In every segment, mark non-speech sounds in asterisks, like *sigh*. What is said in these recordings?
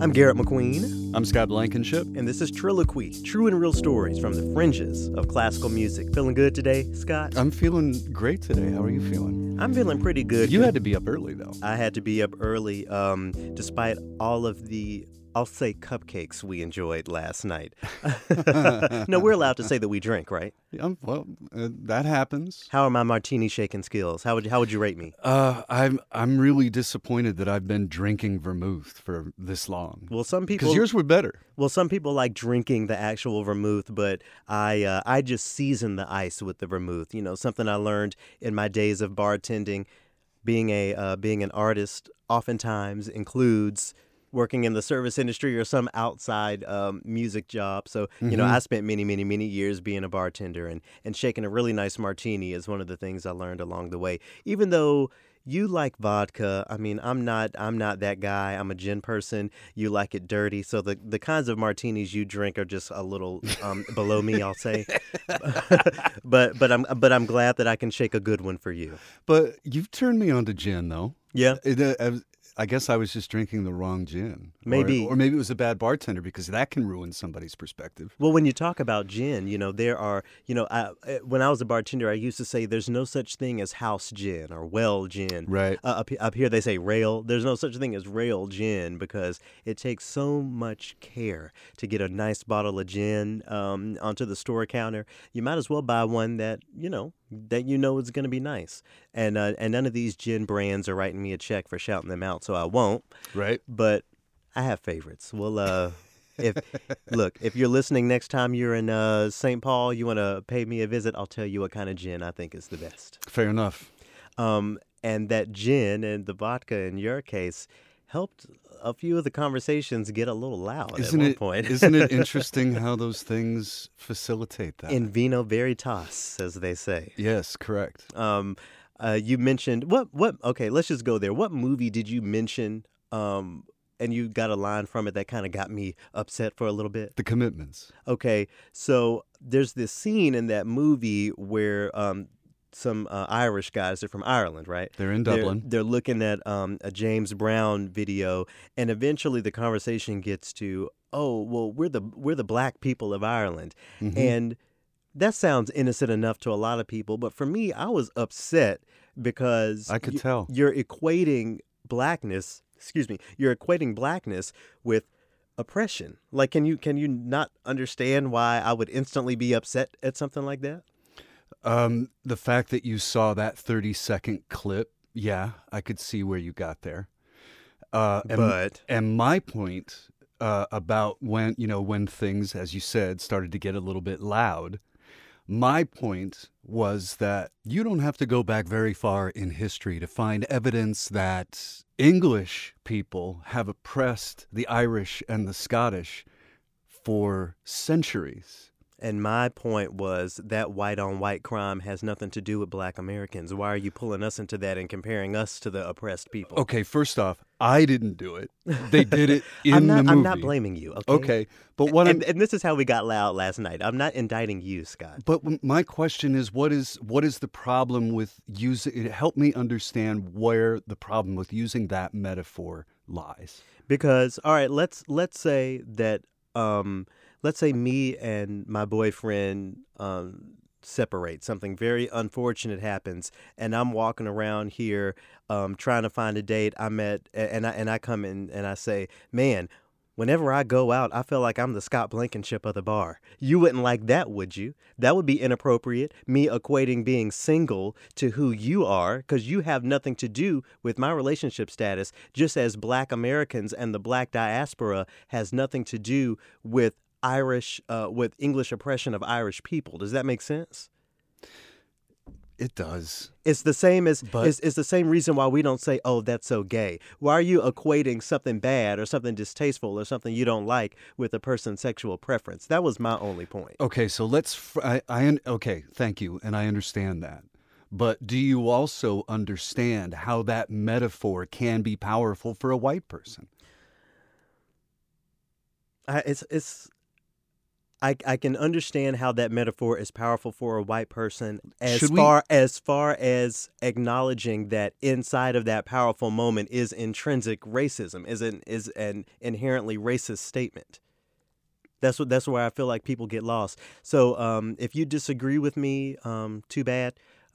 I'm Garrett McQueen, I'm Scott Blankenship. and this is Trilloquy, true and real stories from the fringes of classical music. Feeling good today, Scott? I'm feeling great today. How are you feeling? I'm feeling pretty good. You had to be up early though. I had to be up early, um, despite all of the, I'll say, cupcakes we enjoyed last night. *laughs* no, we're allowed to say that we drink, right? Um, well, uh, that happens. How are my martini shaking skills? How would you, how would you rate me? Uh, I'm I'm really disappointed that I've been drinking vermouth for this long. Well, some people Because yours were better. Well, some people like drinking the actual vermouth, but I uh, I just season the ice with the vermouth. You know, something I learned in my days of bartending. Being a uh, being an artist oftentimes includes working in the service industry or some outside um, music job. So you know, I spent many many many years being a bartender and and shaking a really nice martini is one of the things I learned along the way. Even though you like vodka. I mean, I'm not. I'm not that guy. I'm a gin person. You like it dirty. So the the kinds of martinis you drink are just a little um, below me. I'll say. *laughs* but but I'm but I'm glad that I can shake a good one for you. But you've turned me on to gin though. Yeah. I guess I was just drinking the wrong gin. Or- Maybe. or, maybe it was a bad bartender because that can ruin somebody's perspective. Well, when you talk about gin, you know there are, you know, I, when I was a bartender, I used to say there's no such thing as house gin or well gin. Right. Uh, up, up here they say rail. There's no such thing as rail gin because it takes so much care to get a nice bottle of gin um, onto the store counter. You might as well buy one that you know that you know is going to be nice. And uh, and none of these gin brands are writing me a check for shouting them out, so I won't. Right. But I have favorites. Well, uh, if look, if you're listening next time you're in uh, St. Paul, you want to pay me a visit, I'll tell you what kind of gin I think is the best. Fair enough. Um, and that gin and the vodka in your case helped a few of the conversations get a little loud Isn't at one it? point. isn't it *laughs* interesting how those things facilitate that? in vino veritas, as they say. yes, correct. Um, uh, you mentioned what? What? Okay, let's just go there. What movie did you mention? Um, and you got a line from it that kind of got me upset for a little bit. The commitments. Okay, so there's this scene in that movie where um, some uh, Irish guys, they're from Ireland, right? They're in They're- Dublin. They're, looking at um, a James Brown video, and eventually the conversation gets to, "Oh, well, we're the we're the black people of Ireland," Mhm. and that sounds innocent enough to a lot of people, but for me, I was upset because I could you- tell. you're equating blackness. Excuse me, you're equating blackness with oppression. Like, can you can you not understand why I would instantly be upset at something like that? Um, the fact that you saw that 30 second clip, yeah, I could see where you got there. Uh, and, But and my point uh, about when, you know, when things, as you said, started to get a little bit loud, my point was that you don't have to go back very far in history to find evidence that English people have oppressed the Irish and the Scottish for centuries. And my point was that white on white crime has nothing to do with black Americans. Why are you pulling us into that and comparing us to the oppressed people? Okay, first off, I didn't do it. They did it *laughs* in I'm not the movie. I'm not blaming you, okay? Okay, but what and, and this is how we got loud last night. I'm not indicting you, Scott. but my question is, what is what is the problem with using? It help me understand where the problem with using that metaphor lies. Because all right, let's let's say that um let's say me and my boyfriend um separate something very unfortunate happens and I'm walking around here um trying to find a date I met and I and I come in and I say, "Man, Whenever I go out, I feel like I'm the Scott Blankenship of the bar. You wouldn't like that, would you? That would be inappropriate. Me equating being single to who you are, because you have nothing to do with my relationship status, just as black Americans and the black diaspora has nothing to do with Irish, uh, with English oppression of Irish people. Does that make sense? It does. It's the same as But- it's, it's the same reason why we don't say, "Oh, that's so gay." Why are you equating something bad or something distasteful or something you don't like with a person's sexual preference? That was my only point. Okay, so let's. fr- I, I okay, thank you, and I understand that. But do you also understand how that metaphor can be powerful for a white person? I, it's it's I, I can understand how that metaphor is powerful for a white person as far as far as acknowledging that inside of that powerful moment is intrinsic racism is an is an inherently racist statement. That's what that's where I feel like people get lost. So um, if you disagree with me, um, too bad. *laughs*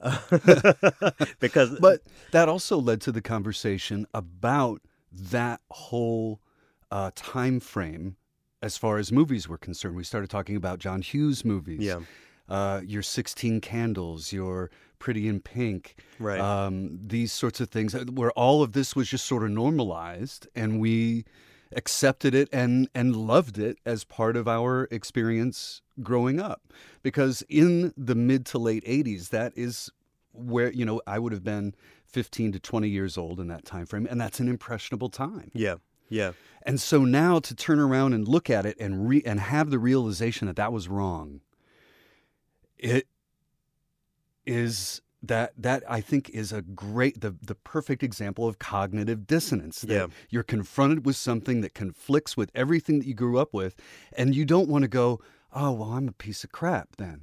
because *laughs* But that also led to the conversation about that whole uh, time frame as far as movies were concerned. We started talking about John Hughes movies. yeah, Uh, your 16 Candles, your Pretty in Pink, right. um, these sorts of things, uh, where all of this was just sort of normalized and we accepted it and, and loved it as part of our experience growing up. Because in the mid to late 80s, that is where, you know, I would have been 15 to 20 years old in that time frame, and that's an impressionable time. yeah, yeah, And so now to turn around and look at it and re- and have the realization that that was wrong, it is that that I think is a great the the perfect example of cognitive dissonance. Yeah. you're confronted with something that conflicts with everything that you grew up with, and you don't want to go, oh well, I'm a piece of crap then.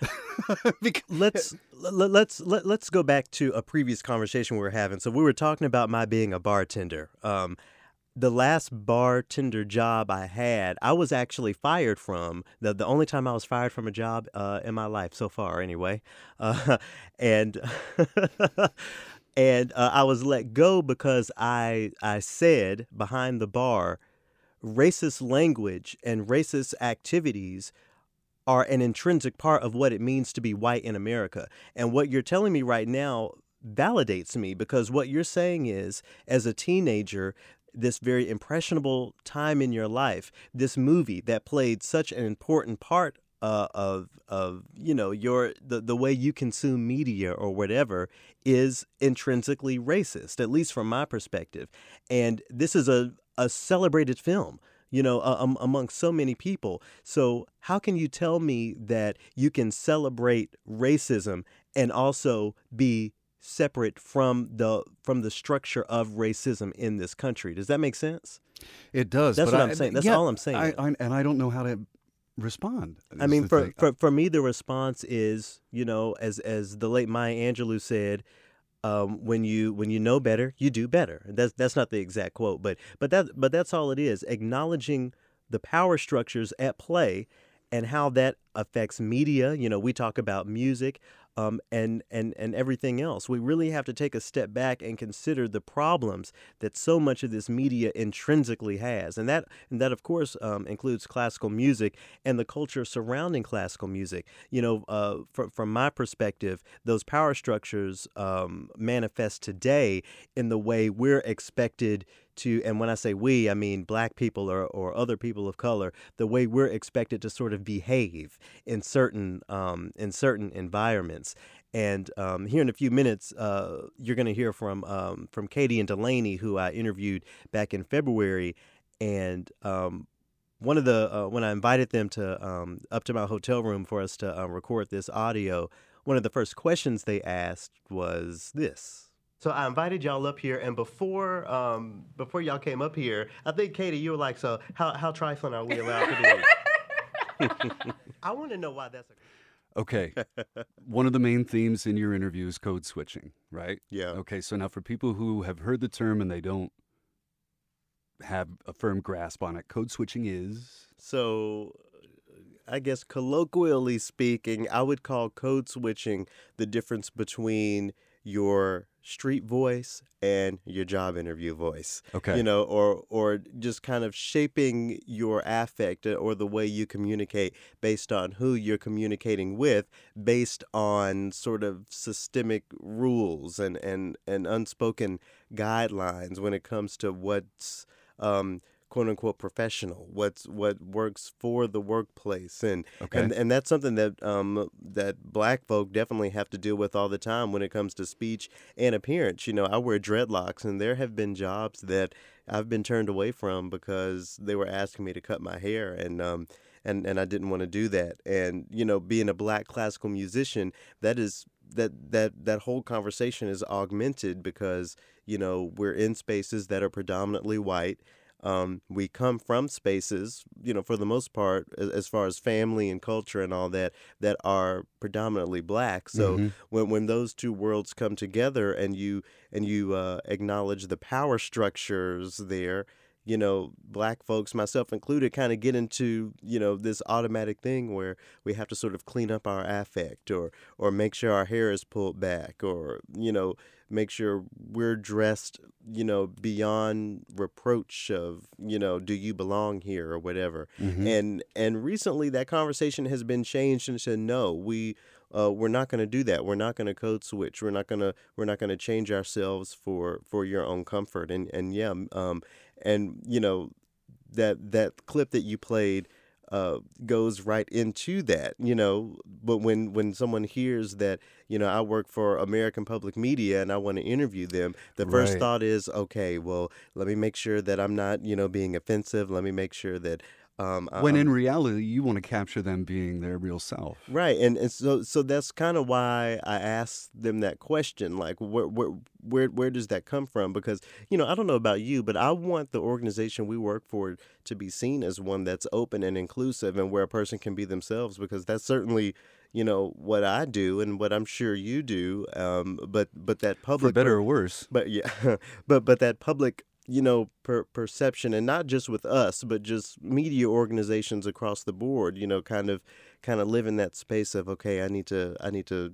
*laughs* because, let's let, let's let, let's go back to a previous conversation we were having. So we were talking about my being a bartender. Um, the last bartender job I had, I was actually fired from. the The only time I was fired from a job uh, in my life so far, anyway, uh, *laughs* and *laughs* and uh, I was let go because I I said behind the bar, racist language and racist activities are an intrinsic part of what it means to be white in America. And what you're telling me right now validates me because what you're saying is, as a teenager, this very impressionable time in your life, this movie that played such an important part uh, of of you know your the the way you consume media or whatever is intrinsically racist, at least from my perspective. And this is a a celebrated film you know, uh, um, among so many people. So, how can you tell me that you can celebrate racism and also be separate from the from the structure of racism in this country? Does that make sense? it does. That's what I- I'm saying. That's yeah, all I'm saying. I, I, and I don't know how to respond. I mean, for, thing. for for me, the response is, you know, as as the late Maya Angelou said, um, when you when you know better, you do better. That's that's not the exact quote, but but that but that's all it is. Acknowledging the power structures at play and how that affects media. You know, we talk about music. Um, and, and, and everything else. We really have to take a step back and consider the problems that so much of this media intrinsically has. And that, and that of course, um, includes classical music and the culture surrounding classical music. You know, uh, from, from my perspective, those power structures um, manifest today in the way we're expected to, and when I say we, I mean black people or, or other people of color, the way we're expected to sort of behave in certain um, in certain environments. And um, here in a few minutes, uh, you're going to hear from um, from Katie and Delaney, who I interviewed back in February, and um, one of the uh, when I invited them to um, up to my hotel room for us to uh, record this audio, one of the first questions they asked was this. So I invited y'all up here, and before um, before y'all came up here, I think Katie, you were like, "So how how trifling are we allowed to be?" *laughs* I want to know why that's. A- Okay. *laughs* One of the main themes in your interview is code switching, right? yeah. Okay, so now for people who have heard the term and they don't have a firm grasp on it, code switching is So, I guess colloquially speaking, I would call code switching the difference between your street voice and your job interview voice. okay. You know, or or just kind of shaping your affect or the way you communicate based on who you're communicating with, based on sort of systemic rules and and and unspoken guidelines when it comes to what's um, quote unquote professional, what's what works for the workplace, and okay. and and that's something that um that black folk definitely have to deal with all the time when it comes to speech and appearance. You know, I wear dreadlocks, and there have been jobs that I've been turned away from because they were asking me to cut my hair, and um and and I didn't want to do that. And you know, being a black classical musician, that is that that that whole conversation is augmented because you know we're in spaces that are predominantly white um, we come from spaces, you know, for the most part, as, as, far as family and culture and all that, that are predominantly black. So mm-hmm. when when those two worlds come together and you and you uh, acknowledge the power structures there, you know, black folks, myself included, kind of get into, you know, this automatic thing where we have to sort of clean up our affect or or make sure our hair is pulled back or, you know, make sure we're dressed, you know, beyond reproach of, you know, do you belong here or whatever. Mm-hmm. And and recently that conversation has been changed and said no, we uh, we're not going to do that. We're not going to code switch. We're not going to we're not going to change ourselves for for your own comfort. And and yeah, um, and you know that that clip that you played uh, goes right into that, you know. But when when someone hears that, you know, I work for American Public Media and I want to interview them, the first right. thought is, okay, well, let me make sure that I'm not, you know, being offensive. Let me make sure that um, when in reality, you want to capture them being their real self, right? And and so so that's kind of why I asked them that question, like where where where where does that come from? Because you know I don't know about you, but I want the organization we work for to be seen as one that's open and inclusive, and where a person can be themselves. Because that's certainly you know what I do and what I'm sure you do. Um, but but that public for better or worse. But yeah, *laughs* but but that public you know per- perception and not just with us but just media organizations across the board you know kind of kind of live in that space of okay i need to i need to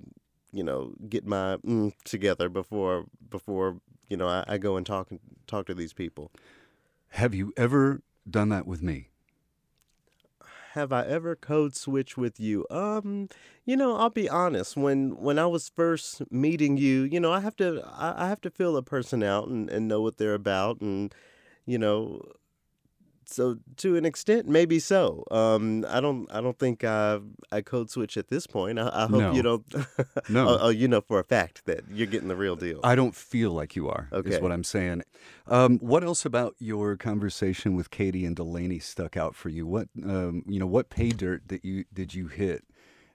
you know get my mm together before before you know I, I go and talk talk to these people. Have you ever done that with me have I ever code switch with you? Um, you know, I'll be honest. When when I was first meeting you, you know, I have to I, I have to feel a person out and, and know what they're about and you know so to an extent, maybe so. Um, I don't. I don't think I I code switch at this point. I, I hope no. you don't. *laughs* no. Oh, oh, you know for a fact that you're getting the real deal. I don't feel like you are. Okay. Is what I'm saying. Um, what else about your conversation with Katie and Delaney stuck out for you? What um, you know? What pay dirt that you did you hit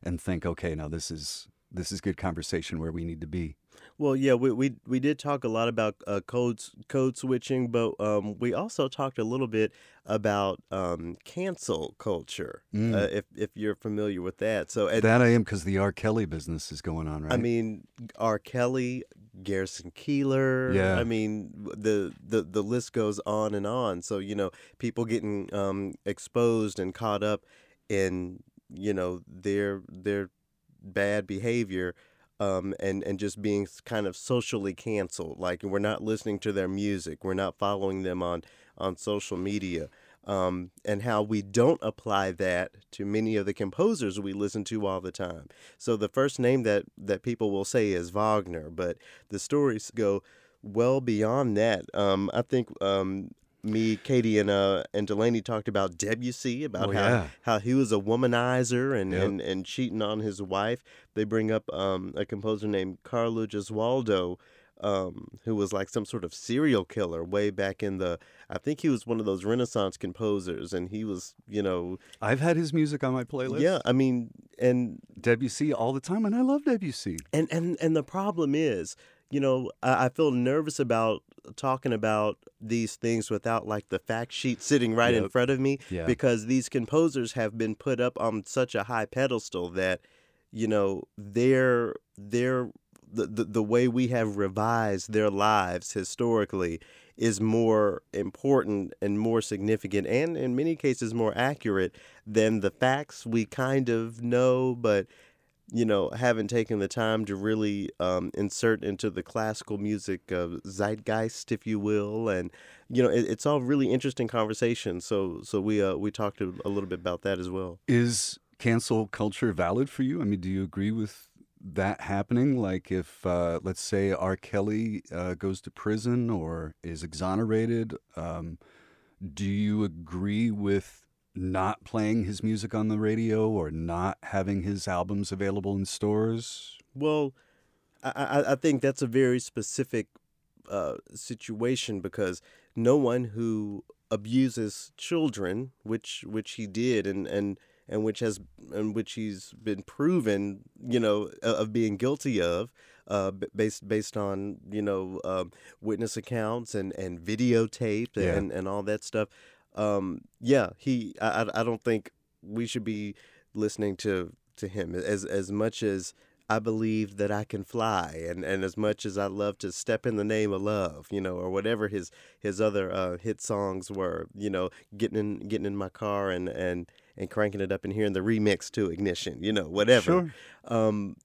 and think? Okay, now this is this is good conversation where we need to be. Well, yeah, we we, we did talk a lot about uh, code code switching, but um, we also talked a little bit about um, cancel culture. Uh, mm. Uh, if if you're familiar with that, so at, that I am because the R. Kelly business is going on, right? I mean, R. Kelly, Garrison Keillor. Yeah. I mean, the the the list goes on and on. So you know, people getting um, exposed and caught up in you know their their bad behavior um, and and just being kind of socially canceled. Like we're not listening to their music, we're not following them on on social media. Um, and how we don't apply that to many of the composers we listen to all the time. So the first name that that people will say is Wagner, but the stories go well beyond that. Um, I think um, me, Katie, and uh, and Delaney talked about Debussy, about oh, how, yeah. how he was a womanizer and, yep. and, and cheating on his wife. They bring up um, a composer named Carlo Gesualdo, um, who was like some sort of serial killer way back in the. I think he was one of those Renaissance composers, and he was, you know. I've had his music on my playlist. Yeah, I mean, and Debussy all the time, and I love Debussy. And and and the problem is, you know, I, I feel nervous about talking about these things without like the fact sheet sitting right yep. in front of me yeah. because these composers have been put up on such a high pedestal that you know their their the, the, the way we have revised their lives historically is more important and more significant and in many cases more accurate than the facts we kind of know but you know, haven't taken the time to really um, insert into the classical music of zeitgeist, if you will, and you know, it, it's all really interesting conversation. So, so we uh, we talked a, little bit about that as well. Is cancel culture valid for you? I mean, do you agree with that happening? Like, if uh, let's say R. Kelly uh, goes to prison or is exonerated, um, do you agree with not playing his music on the radio or not having his albums available in stores? Well, I, I think that's a very specific uh, situation because no one who abuses children, which which he did, and and and which has and which he's been proven, you know, of being guilty of. Uh, based based on you know um, witness accounts and and videotape Yeah. and and all that stuff. Um, yeah, he. I I don't think we should be listening to to him as as much as I believe that I can fly, and, and as much as I love to step in the name of love, you know, or whatever his his other uh, hit songs were, you know, getting in getting in my car and and and cranking it up and hearing the remix to Ignition, you know, whatever. Sure. Um,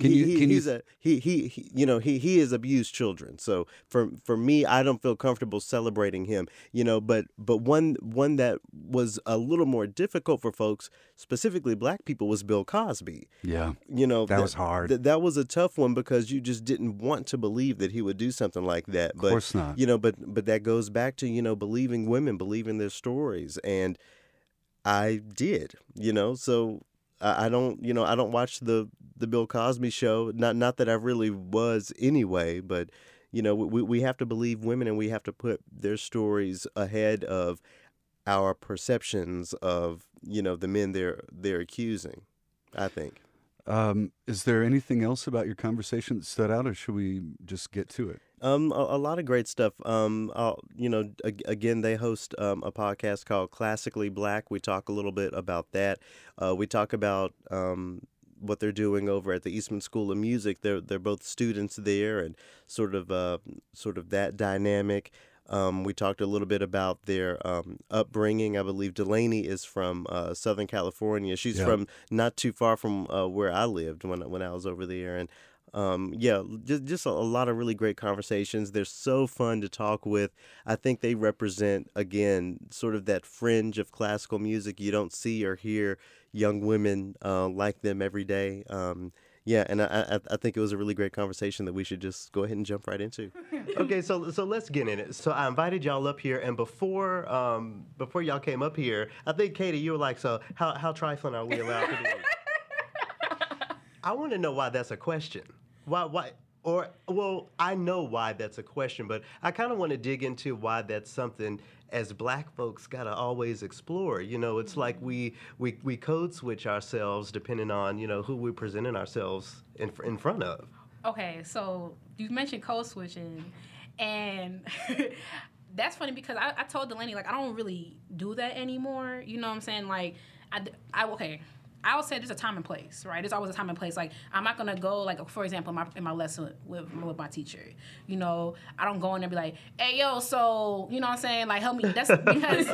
Can he, you- can you- he's a he, he he you know he he has abused children. So for for me, I don't feel comfortable celebrating him. You know, but but one one that was a little more difficult for folks, specifically black people, was Bill Cosby. Yeah. You know That was hard. That that was a tough one because you just didn't want to believe that he would do something like that. Of But course not. you know, but but that goes back to you know believing women, believing their stories, and I did. You know, so I, don't you know I don't watch the the Bill Cosby show. Not not that I really was anyway, but you know we we have to believe women and we have to put their stories ahead of our perceptions of you know the men they're they're accusing. I think. Um, is there anything else about your conversation that stood out, or should we just get to it? Um, a, a lot of great stuff. Um, I'll, you know, ag- again, they host um, a podcast called Classically Black. We talk a little bit about that. Uh, we talk about um, what they're doing over at the Eastman School of Music. They're they're both students there, and sort of uh, sort of that dynamic. Um, we talked a little bit about their um, upbringing. I believe Delaney is from uh, Southern California. She's Yeah. from not too far from uh, where I lived when when I was over there, and um, yeah, just just a, a lot of really great conversations. They're so fun to talk with. I think they represent again sort of that fringe of classical music. You don't see or hear young women uh, like them every day. Um, yeah, and I, I I think it was a really great conversation that we should just go ahead and jump right into. *laughs* okay, so so let's get in it. So I invited y'all up here, and before um before y'all came up here, I think Katie, you were like, so how how trifling are we allowed to be? *laughs* I want to know why that's a question. Why why or well, I know why that's a question, but I kind of want to dig into why that's something as black folks got to always explore. You know, it's like we we we code switch ourselves depending on, you know, who we're presenting ourselves in in front of. Okay, so you mentioned code switching, and *laughs* that's funny because I, I told Delaney like I don't really do that anymore. You know what I'm saying? Like I, I okay. I would say there's a time and place, right? There's always a time and place. Like I'm not gonna go like for example in my in my lesson with with my teacher. You know, I don't go in there and be like, hey yo, so you know what I'm saying? Like help me. That's *laughs* because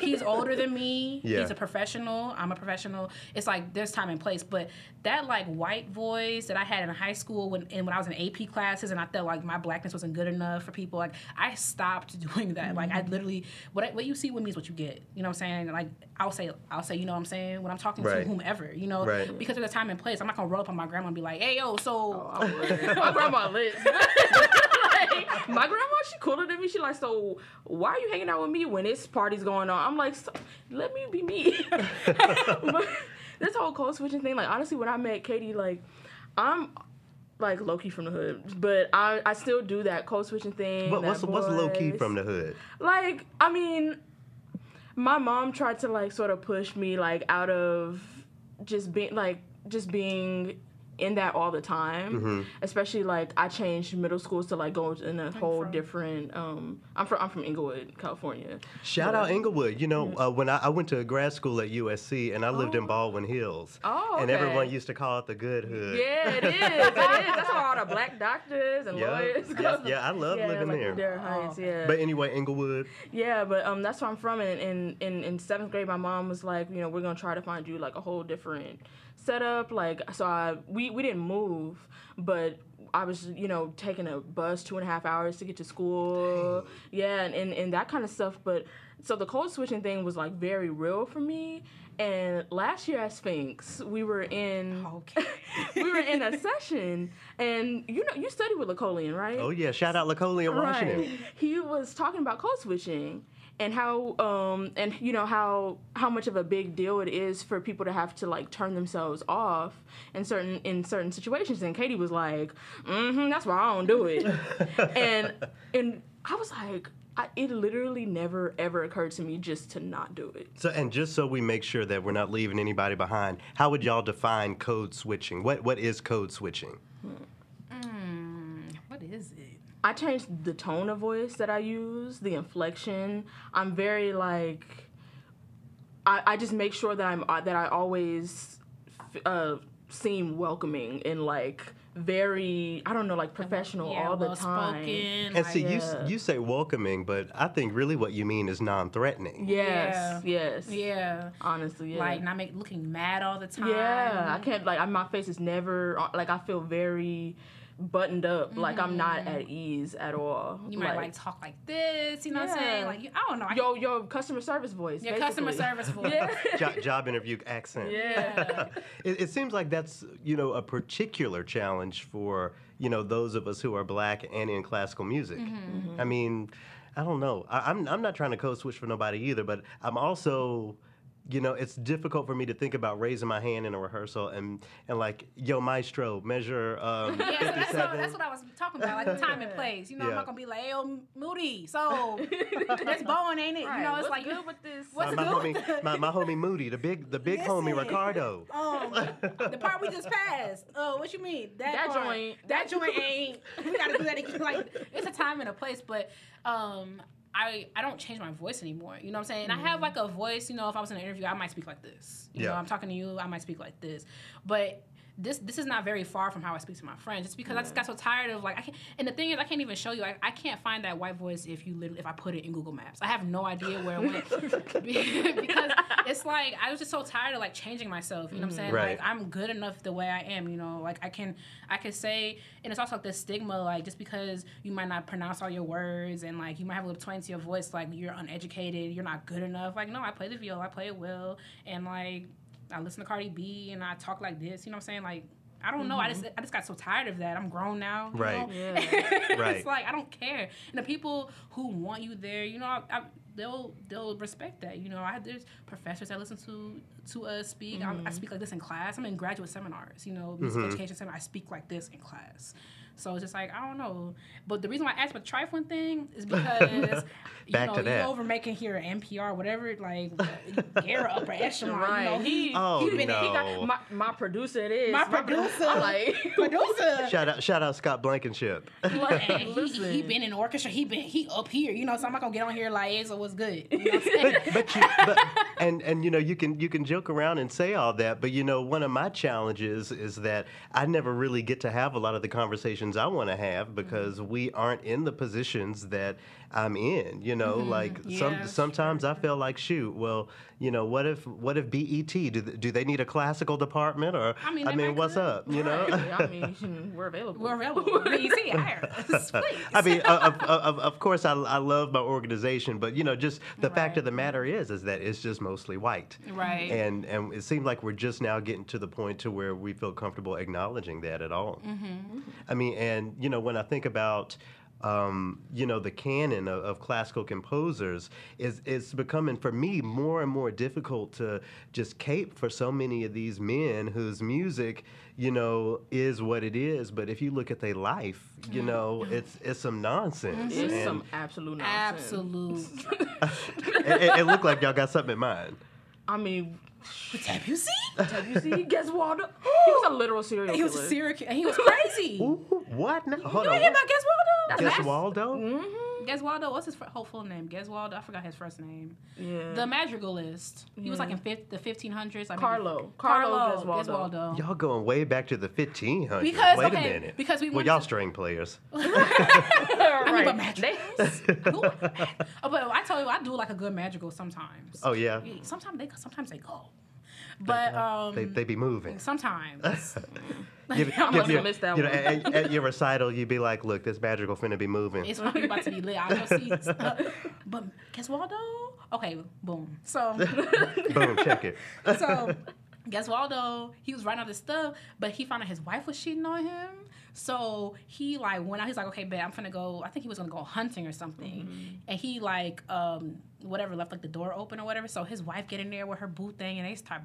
he's older than me. Yeah. He's a professional. I'm a professional. It's like there's time and place. But that like white voice that I had in high school when and when I was in AP classes and I felt like my blackness wasn't good enough for people, like I stopped *laughs* doing that. Like I mm-hmm. literally what I, what you see with me is what you get. You know what I'm saying? Like I'll say I'll say, you know what I'm saying? When I'm talking Right. to whomever, you know, Right. because there's a time and place. I'm not gonna roll up on my grandma and be like, hey yo, so oh, *laughs* my *laughs* grandma lit. *laughs* like, my grandma, she cooler than me. She like, so why are you hanging out with me when this party's going on? I'm like, so, let me be me. but this whole code switching thing, like honestly, when I met Katie, like I'm like low key from the hood, but I I still do that code switching thing. What, what's that what's low key from the hood? like i mean my mom tried to like sort of push me like out of just being like just being in that all the time Mm-hmm. especially like i changed middle schools to like go in a whole from? different um i'm from i'm from inglewood california Shout out Inglewood. You know, uh, when I, I went to grad school at USC and I lived in Oh. Baldwin Hills. Oh, And everyone used to call it the good hood. yeah it is it is that's where all the black doctors and Yeah, lawyers yeah, yeah, I love yeah, living like there. Dare Heights, yeah. But anyway, Inglewood. Yeah, but um, that's where I'm from. And in, in in seventh grade, my mom was like, you know, we're gonna try to find you like a whole different setup. Like, so I we we didn't move, but I was you know taking a bus two and a half hours to get to school. Yeah, and, and and that kind of stuff. But so the code switching thing was like very real for me. And last year at Sphinx, we were in Okay. *laughs* we were in a session, and you know you studied with Lecolion, right? Oh yeah, shout out Lecolion, Washington. Right. He was talking about code switching and how um and you know how how much of a big deal it is for people to have to like turn themselves off in certain in certain situations and Katie was like, "Mhm, that's why I don't do it." *laughs* and and I was like I, it literally never ever occurred to me just to not do it. So, and just so we make sure that we're not leaving anybody behind, how would y'all define code switching? What what is code switching? It? I change the tone of voice that I use, the inflection. I'm very like, I, I just make sure that I'm uh, that I always f- uh, seem welcoming and like very I don't know like professional Yeah, all the well time. spoken. And see, you Yeah. you say welcoming, but I think really what you mean is non-threatening. Yes, yes, Yeah. honestly, yeah. Like not make looking mad all the time. Yeah, I can't like I, my face is never uh, like I feel very buttoned up. Like I'm not at ease at all. Mm-hmm. You might like talk like this, you know what I'm saying? Like I don't know. I, yo yo customer service voice. your customer service voice. Yeah. *laughs* Jo- job interview accent. Yeah. *laughs* It, it seems like that's you know a particular challenge for you know those of us who are black and in classical music. Mm-hmm. I mean, I don't know. I, I'm I'm not trying to code switch for nobody either, but I'm also. You know, it's difficult for me to think about raising my hand in a rehearsal and, and like, yo, maestro, measure um, *laughs* Yeah, so that's, 57. what, that's what I was talking about, like the time and place. You know, I'm not gonna be like, yo, Muti, so *laughs* that's Bowen, ain't it? You know, it's what's like good with this. What's my, my good? homie, my, my homie Muti, the big, the big homie Riccardo. Um, the part we just passed. Oh, what you mean? That part, joint. That joint ain't. We gotta do that again. *laughs* Like it's a time and a place, but um, I I don't change my voice anymore. You know what I'm saying? I have mm-hmm. like a voice. You know, if I was in an interview, I might speak like this. You know, I'm talking to you, I might speak like this, but. This this is not very far from how I speak to my friends. It's because I just got so tired of like I can't. And the thing is, I can't even show you. I, I can't find that white voice if you literally if I put it in Google Maps. I have no idea where it went *laughs* *laughs* because it's like I was just so tired of like changing myself. You know what I'm mm. saying? Right. Like I'm good enough the way I am. You know, like I can I can say, and it's also like this stigma, like just because you might not pronounce all your words and like you might have a little twang to your voice, like you're uneducated, you're not good enough. Like no, I play the viola, I play it well, and like I listen to Cardi B and I talk like this. You know what I'm saying? Like. I don't know. I just I just got so tired of that. I'm grown now. you Right. know? Yeah. *laughs* Right. it's like I don't care. And the people who want you there, you know, I, I, they'll they'll respect that. You know, I there's professors that listen to to us speak. I, I mm-hmm. speak like this in class. I'm in graduate seminars. You know, music education seminar. I speak like this in class. So it's just like I don't know. But the reason why I asked about the trifling thing is because *laughs* *laughs* you know you that. over making here at NPR whatever like Gara upper echelon. Right. You know, he Oh, he been no. He got my, my producer. It is My pro- producer. I'm like *laughs* producer. Shout out, shout out Scott Blankenship. And he, Listen. he been in orchestra. He been he up here. You know, so I'm not gonna get on here like, hey, so what's good? You know what I'm saying? but you, but, and and you know you can you can joke around and say all that, but you know one of my challenges is that I never really get to have a lot of the conversations I want to have mm-hmm. because we aren't in the positions that I'm in. You know, like some Yeah, sometimes I feel like shoot, well, you know, what if what if BET do they, do they need a classical department or I mean, they might what's could. up? You know. I mean, *laughs* we're available. We're available. *laughs* BET, hire *laughs* us, please. I mean, of, of, of, of course, I, I love my organization, but you know, just the fact of the matter is, is that it's just mostly white, Right. And and it seems like we're just now getting to the point to where we feel comfortable acknowledging that at all. Mm-hmm. I mean, and you know, when I think about um, you know, the canon of, of classical composers is it's becoming for me more and more difficult to just cape for so many of these men whose music, you know, is what it is. But if you look at their life, you Mm-hmm. know, it's it's some nonsense. It's and some absolute nonsense. Absolute. *laughs* *laughs* it, it, it looked like y'all got something in mind. I mean, Have you seen? have you seen Gesualdo? *gasps* He was a literal serial He killer. was a serial killer. and He was crazy. Ooh, what? now? Hold You on. ain't hear about Gesualdo? Guess Waldo? Mm-hmm. Gesualdo. What's his fir- whole full name? Gesualdo. I forgot his first name. Yeah. The madrigalist. He was like in fif- the 1500s. Like Carlo. Carlo. Carlo Guess Gesualdo. Y'all going way back to the 1500s. Because, Wait okay, a minute. because we well, y'all to- string players. *laughs* I mean, right. but madrigals. *laughs* Who- *laughs* oh, but I tell you, I do like a good madrigal sometimes. Oh yeah, Sometimes they sometimes they go, but um, they, they be moving. sometimes. *laughs* Give, *laughs* I must your- have missed that you know, at, at your recital, you'd be like, "Look, this madrigal finna be moving." It's about to be lit. I go see. *laughs* but Gesualdo? Okay, boom. So, Boom, check it. so Gesualdo? He was writing all this stuff, but he found out his wife was cheating on him. So he like went out. He's like, okay, bet I'm finna go. I think he was gonna go hunting or something, and he like um whatever left like the door open or whatever. So his wife get in there with her boot thing, and they start.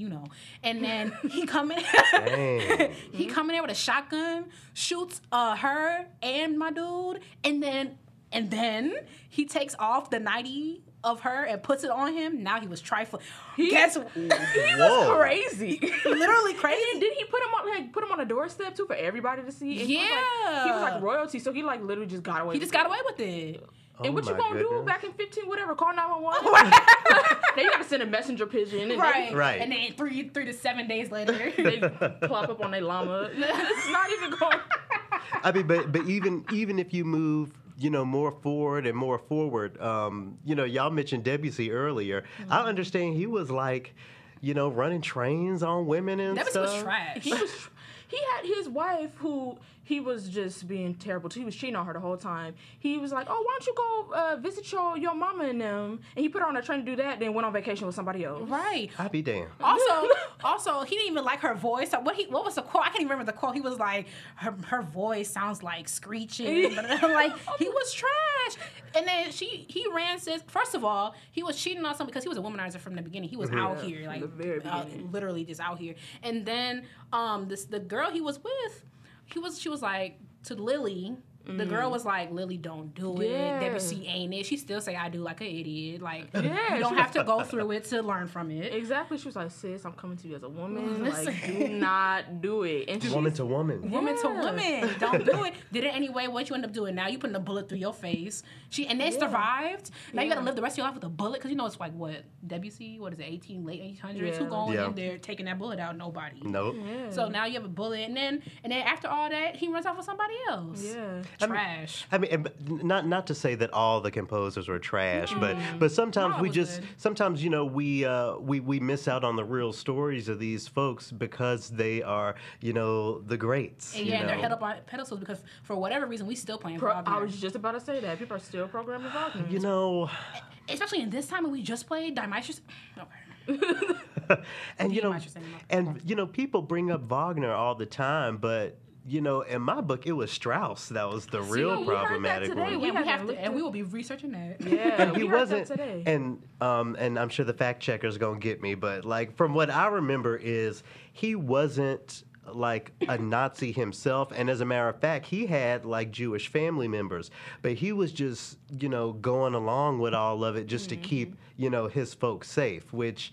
You know, and then he *laughs* come in. *laughs* He come in there with a shotgun, shoots uh her and my dude, and then and then he takes off the nighty of her and puts it on him. Now he was trifling. Guess *laughs* He Whoa. was crazy. literally And crazy. then did he put him on like put him on a doorstep too for everybody to see? And he was like, he was like royalty, so he like literally just got away. He with just it. got away with it. Oh and what you gonna do back in fifteen whatever? Call nine one one. *laughs* *laughs* Then you gotta send a messenger pigeon, and Right. Right. And then three three to seven days later. *laughs* They plop up on their llama. It's not even going. I mean, but but even even if you move, you know, more forward and more forward, um, you know, y'all mentioned Debussy earlier. Mm-hmm. I understand he was like, you know, running trains on women and Debussy stuff. was trash. He was. He had his wife who he was just being terrible to. He was cheating on her the whole time. He was like, "Oh, why don't you go uh, visit your your mama and them?" And he put her on a train to do that. Then went on vacation with somebody else. right. I'd be damned. Also, *laughs* also, he didn't even like her voice. What he, what was the quote? I can't even remember the quote. He was like, her, her voice sounds like screeching. *laughs* *laughs* like he was trash. And then she, he ran says, first of all, he was cheating on someone because he was a womanizer from the beginning. He was out here, like the very uh, beginning. literally just out here. And then, um, this the girl he was with, he was, she was like to Lily. The girl mm. was like, Lily, don't do it. Yeah. Debussy ain't it. She still say I do like an idiot. Like *laughs* Yeah, you don't have to go through it to learn from it. Exactly. She was like, "Sis, I'm coming to you as a woman. Listen. Like, do *laughs* not do it." And she's Woman to woman. woman to Yeah. woman. Don't do it. Did it anyway. What you end up doing now? You putting a bullet through your face. She and they survived. Now you got to live the rest of your life with a bullet because you know it's like what Debussy. What is it? Eighteen late eight hundreds. Who Yeah. going Yeah. in there taking that bullet out? Nobody. Nope. Yeah. So now you have a bullet, and then and then after all that, he runs off with somebody else. yeah. Trash. I mean, and b- not not to say that all the composers were trash, but but sometimes Rob we just good. sometimes you know we uh, we we miss out on the real stories of these folks because they are you know the greats. and yeah, and they're know. held up on pedestals because for whatever reason we still playing Pro- Wagner. I was just about to say that people are still programming Wagner. You know, especially in this time when we just played Dionysus. Okay. *laughs* *laughs* and you know, my interesting and you know, people bring up Wagner all the time, but you know, in my book, it was Strauss that was the real we heard that problematic today. one. Yeah, we haven't have to, and we will be researching that. Yeah, and he we heard wasn't that today. and um and i'm sure the fact checker's gonna get me but like from what i remember is he wasn't like a nazi himself and as a matter of fact he had like jewish family members but he was just you know going along with all of it just to keep you know his folks safe which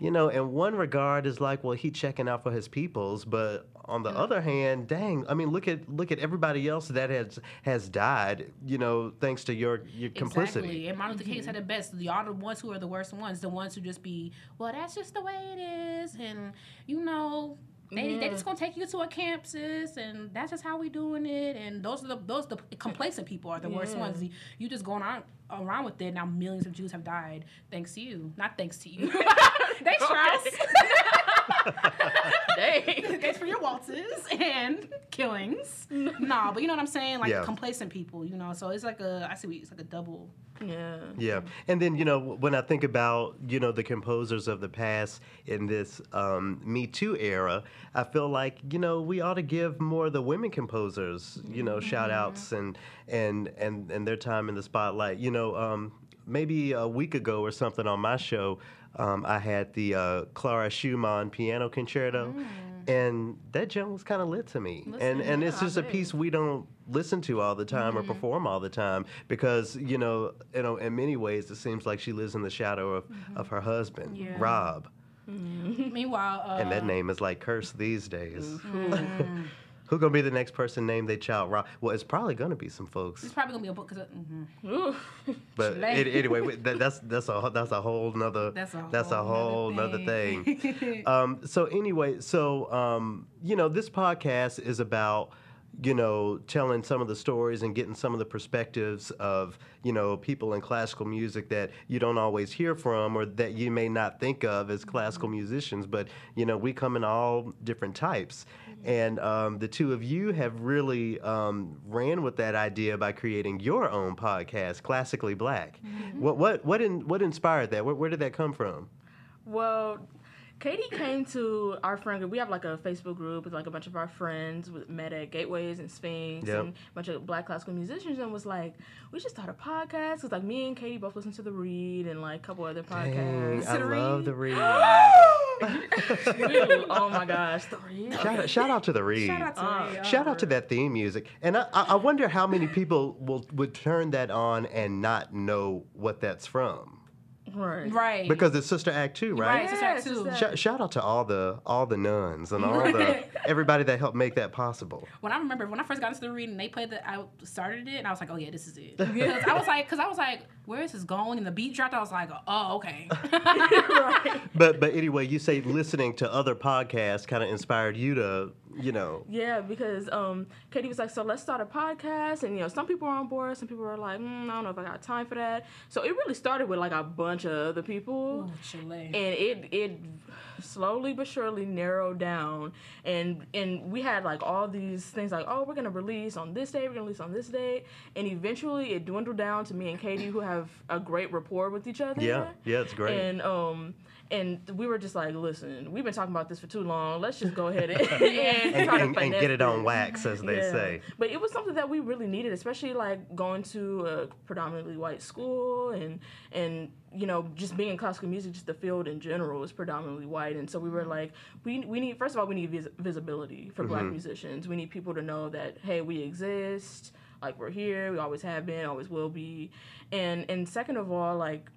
you know in one regard is like well he checking out for his peoples but on the other hand dang i mean look at look at everybody else that has has died you know thanks to your your complicity Exactly. And Martin Luther King said it best. Y'all the ones who are the worst ones, the ones who just be, well, that's just the way it is, and you know. They, they just gonna take you to a campus and that's just how we doing it and those are the those the complacent people are the worst ones. You, you just going on around with it now millions of Jews have died thanks to you. Not thanks to you. *laughs* thanks Strauss. *laughs* Dang. thanks for your waltzes and killings. *laughs* nah, but you know what I'm saying? Like Yeah. complacent people, you know. So it's like a I see what- it's like a double Yeah. Yeah, and then you know when I think about you know the composers of the past in this um, Me Too era, I feel like you know we ought to give more of the women composers you know shout outs and and and and their time in the spotlight. You know, um, maybe a week ago or something on my show, um, I had the uh, Clara Schumann piano concerto. And that jam was kind of lit to me, and Listen, and it's yeah, I just a piece we don't listen to all the time or perform all the time because you know you know in many ways it seems like she lives in the shadow of, of her husband Yeah. Rob. *laughs* Meanwhile, uh, and that name is like cursed these days *laughs* mm, who gonna be the next person named their child Rob well it's probably gonna be some folks it's probably gonna be a book. Cause, mm Ooh. but it, anyway we- that, that's that's a that's a whole nother *laughs* That's a that's a whole whole nother nother thing. thing. *laughs* um, so anyway, so um, you know, this podcast is about you know telling some of the stories and getting some of the perspectives of you know people in classical music that you don't always hear from or that you may not think of as classical musicians. But you know, we come in all different types. And um, the two of you have really um, ran with that idea by creating your own podcast, Classically Black. What what what in, what inspired that? Where, where did that come from? Well, Katie came to our friend group. We have like a Facebook group with like a bunch of our friends with met at Gateways and Sphinx Yep. and a bunch of black classical musicians and was like, we should start a podcast. Because like me and Katie both listen to The Read and like a couple other Dang, podcasts. I love the read. Really? *gasps* *laughs* oh my gosh, The Read. shout, out, shout out to the read. Shout out to Uh, Ray, Shout out to that theme music, and I, I I wonder how many people will would turn that on and not know what that's from Right. Right. because it's Sister Act two, right? Right. Sister Act two. Sister Shout, shout out to all the all the nuns and all the *laughs* everybody that helped make that possible. when I remember when I first got into the reading, they played the I started it, and I was like, oh yeah, this is it. *laughs* Because I was like, because I was like, where is this going? And the beat dropped. I was like, oh okay. *laughs* right. But but anyway, you say listening to other podcasts kind of inspired you to you know Yeah, because um, Katie was like, so let's start a podcast, and you know, some people are on board, some people are like, mm, I don't know if I got time for that. So it really started with like a bunch of other people, Ooh, and it it slowly but surely narrowed down, and and we had like all these things like, oh, we're gonna release on this day, we're gonna release on this day, and eventually it dwindled down to me and Katie who have a great rapport with each other. yeah yeah it's great. And um and we were just like, listen, we've been talking about this for too long. Let's just go ahead and, *laughs* *laughs* and, and, and, and get it on wax, as they Yeah. say. But it was something that we really needed, especially like going to a predominantly white school and and you know just being in classical music, just the field in general is predominantly white, and so we were like, we we need first of all we need vis- visibility for black mm-hmm. musicians. We need people to know that hey, we exist. Like we're here, we always have been, always will be, and and second of all, like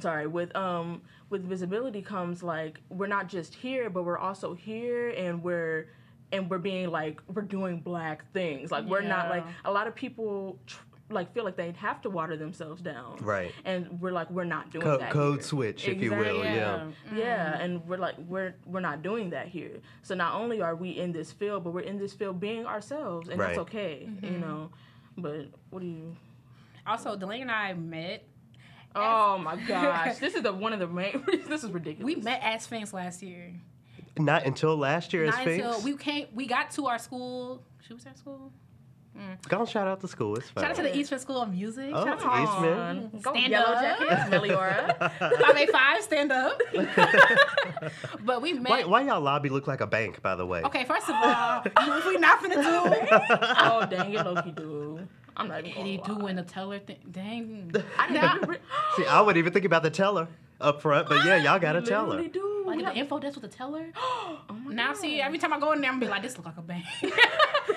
sorry with um with visibility comes like we're not just here but we're also here and we're and we're being like we're doing black things like we're not like a lot of people tr- like feel like they have to water themselves down Right. and we're like we're not doing Co- that code here. switch, if you will. Exactly. Yeah. yeah and we're like we're we're not doing that here so not only are we in this field but we're in this field being ourselves and Right. that's okay you know but what do you also, Delaney and I met. Oh my gosh this is the one of the main *laughs* this is ridiculous We met at Sphinx last year. Not until last year at Not Sphinx. until we came. We got to our school. She was at school. Mm. Go on, shout out to school. It's fine. Shout out to the Eastman School of Music. Oh, Shout out to Eastman. Go Stand Yellow up. Jackets, Meliora. *laughs* 585, stand up. *laughs* but we met. Why, why y'all lobby look like a bank, by the way? Okay, first of all, if we not finna do oh dang it, Loki do. I'm not even Eddie gonna doing the teller thing. Dang. *laughs* I Now- re- *laughs* See, I wouldn't even think about the teller up front, but yeah, y'all got to We tell her. do. Like We the info desk with the teller. *gasps* oh Now God. see, every time I go in there, I'm be like, this look like a bank. *laughs*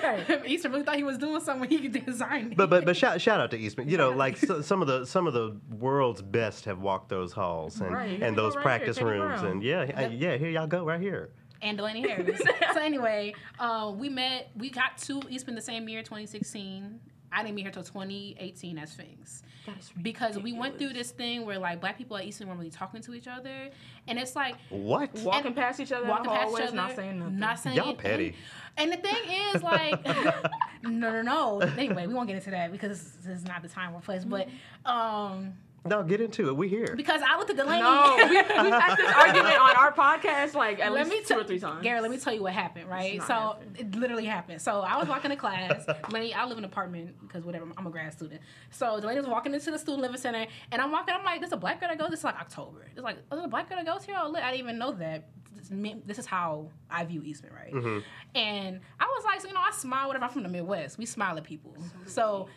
Right. Easter really thought he was doing something when he designed it. But but but shout shout out to Eastman. You know, like so, some of the some of the world's best have walked those halls and Right, and those right practice here, rooms and yeah I- yeah here y'all go right here. and Delaney Harris. so anyway, uh, we met. We got to Eastman the same year, 2016. I didn't meet her till 2018 as Sphinx. That is Because we went through this thing where like black people at Eastman weren't really talking to each other, and it's like What? walking past each other walking in the past each other, not saying nothing. not saying Y'all anything. petty. And the thing is, like, *laughs* no, no, no. Anyway, we won't get into that because this is not the time or place. But um, No, get into it. We here. because I looked at Delaney. no, *laughs* we, we've had this argument on our podcast like at let me least two tell or three times. Gary, let me tell you what happened, right? So happened. it literally happened. So I was walking to class. *laughs* Delaney, I live in an apartment because whatever, I'm a grad student. So Delaney was walking into the student living center, and I'm walking. I'm like, "There's a black girl that goes." This is like October. It's like, "Oh, there's a black girl that goes here." Oh, look, I didn't even know that. This, is how I view Eastman, right? Mm-hmm. And I was like, so you know, I smile. Whatever. I'm from the Midwest. We smile at people. So. So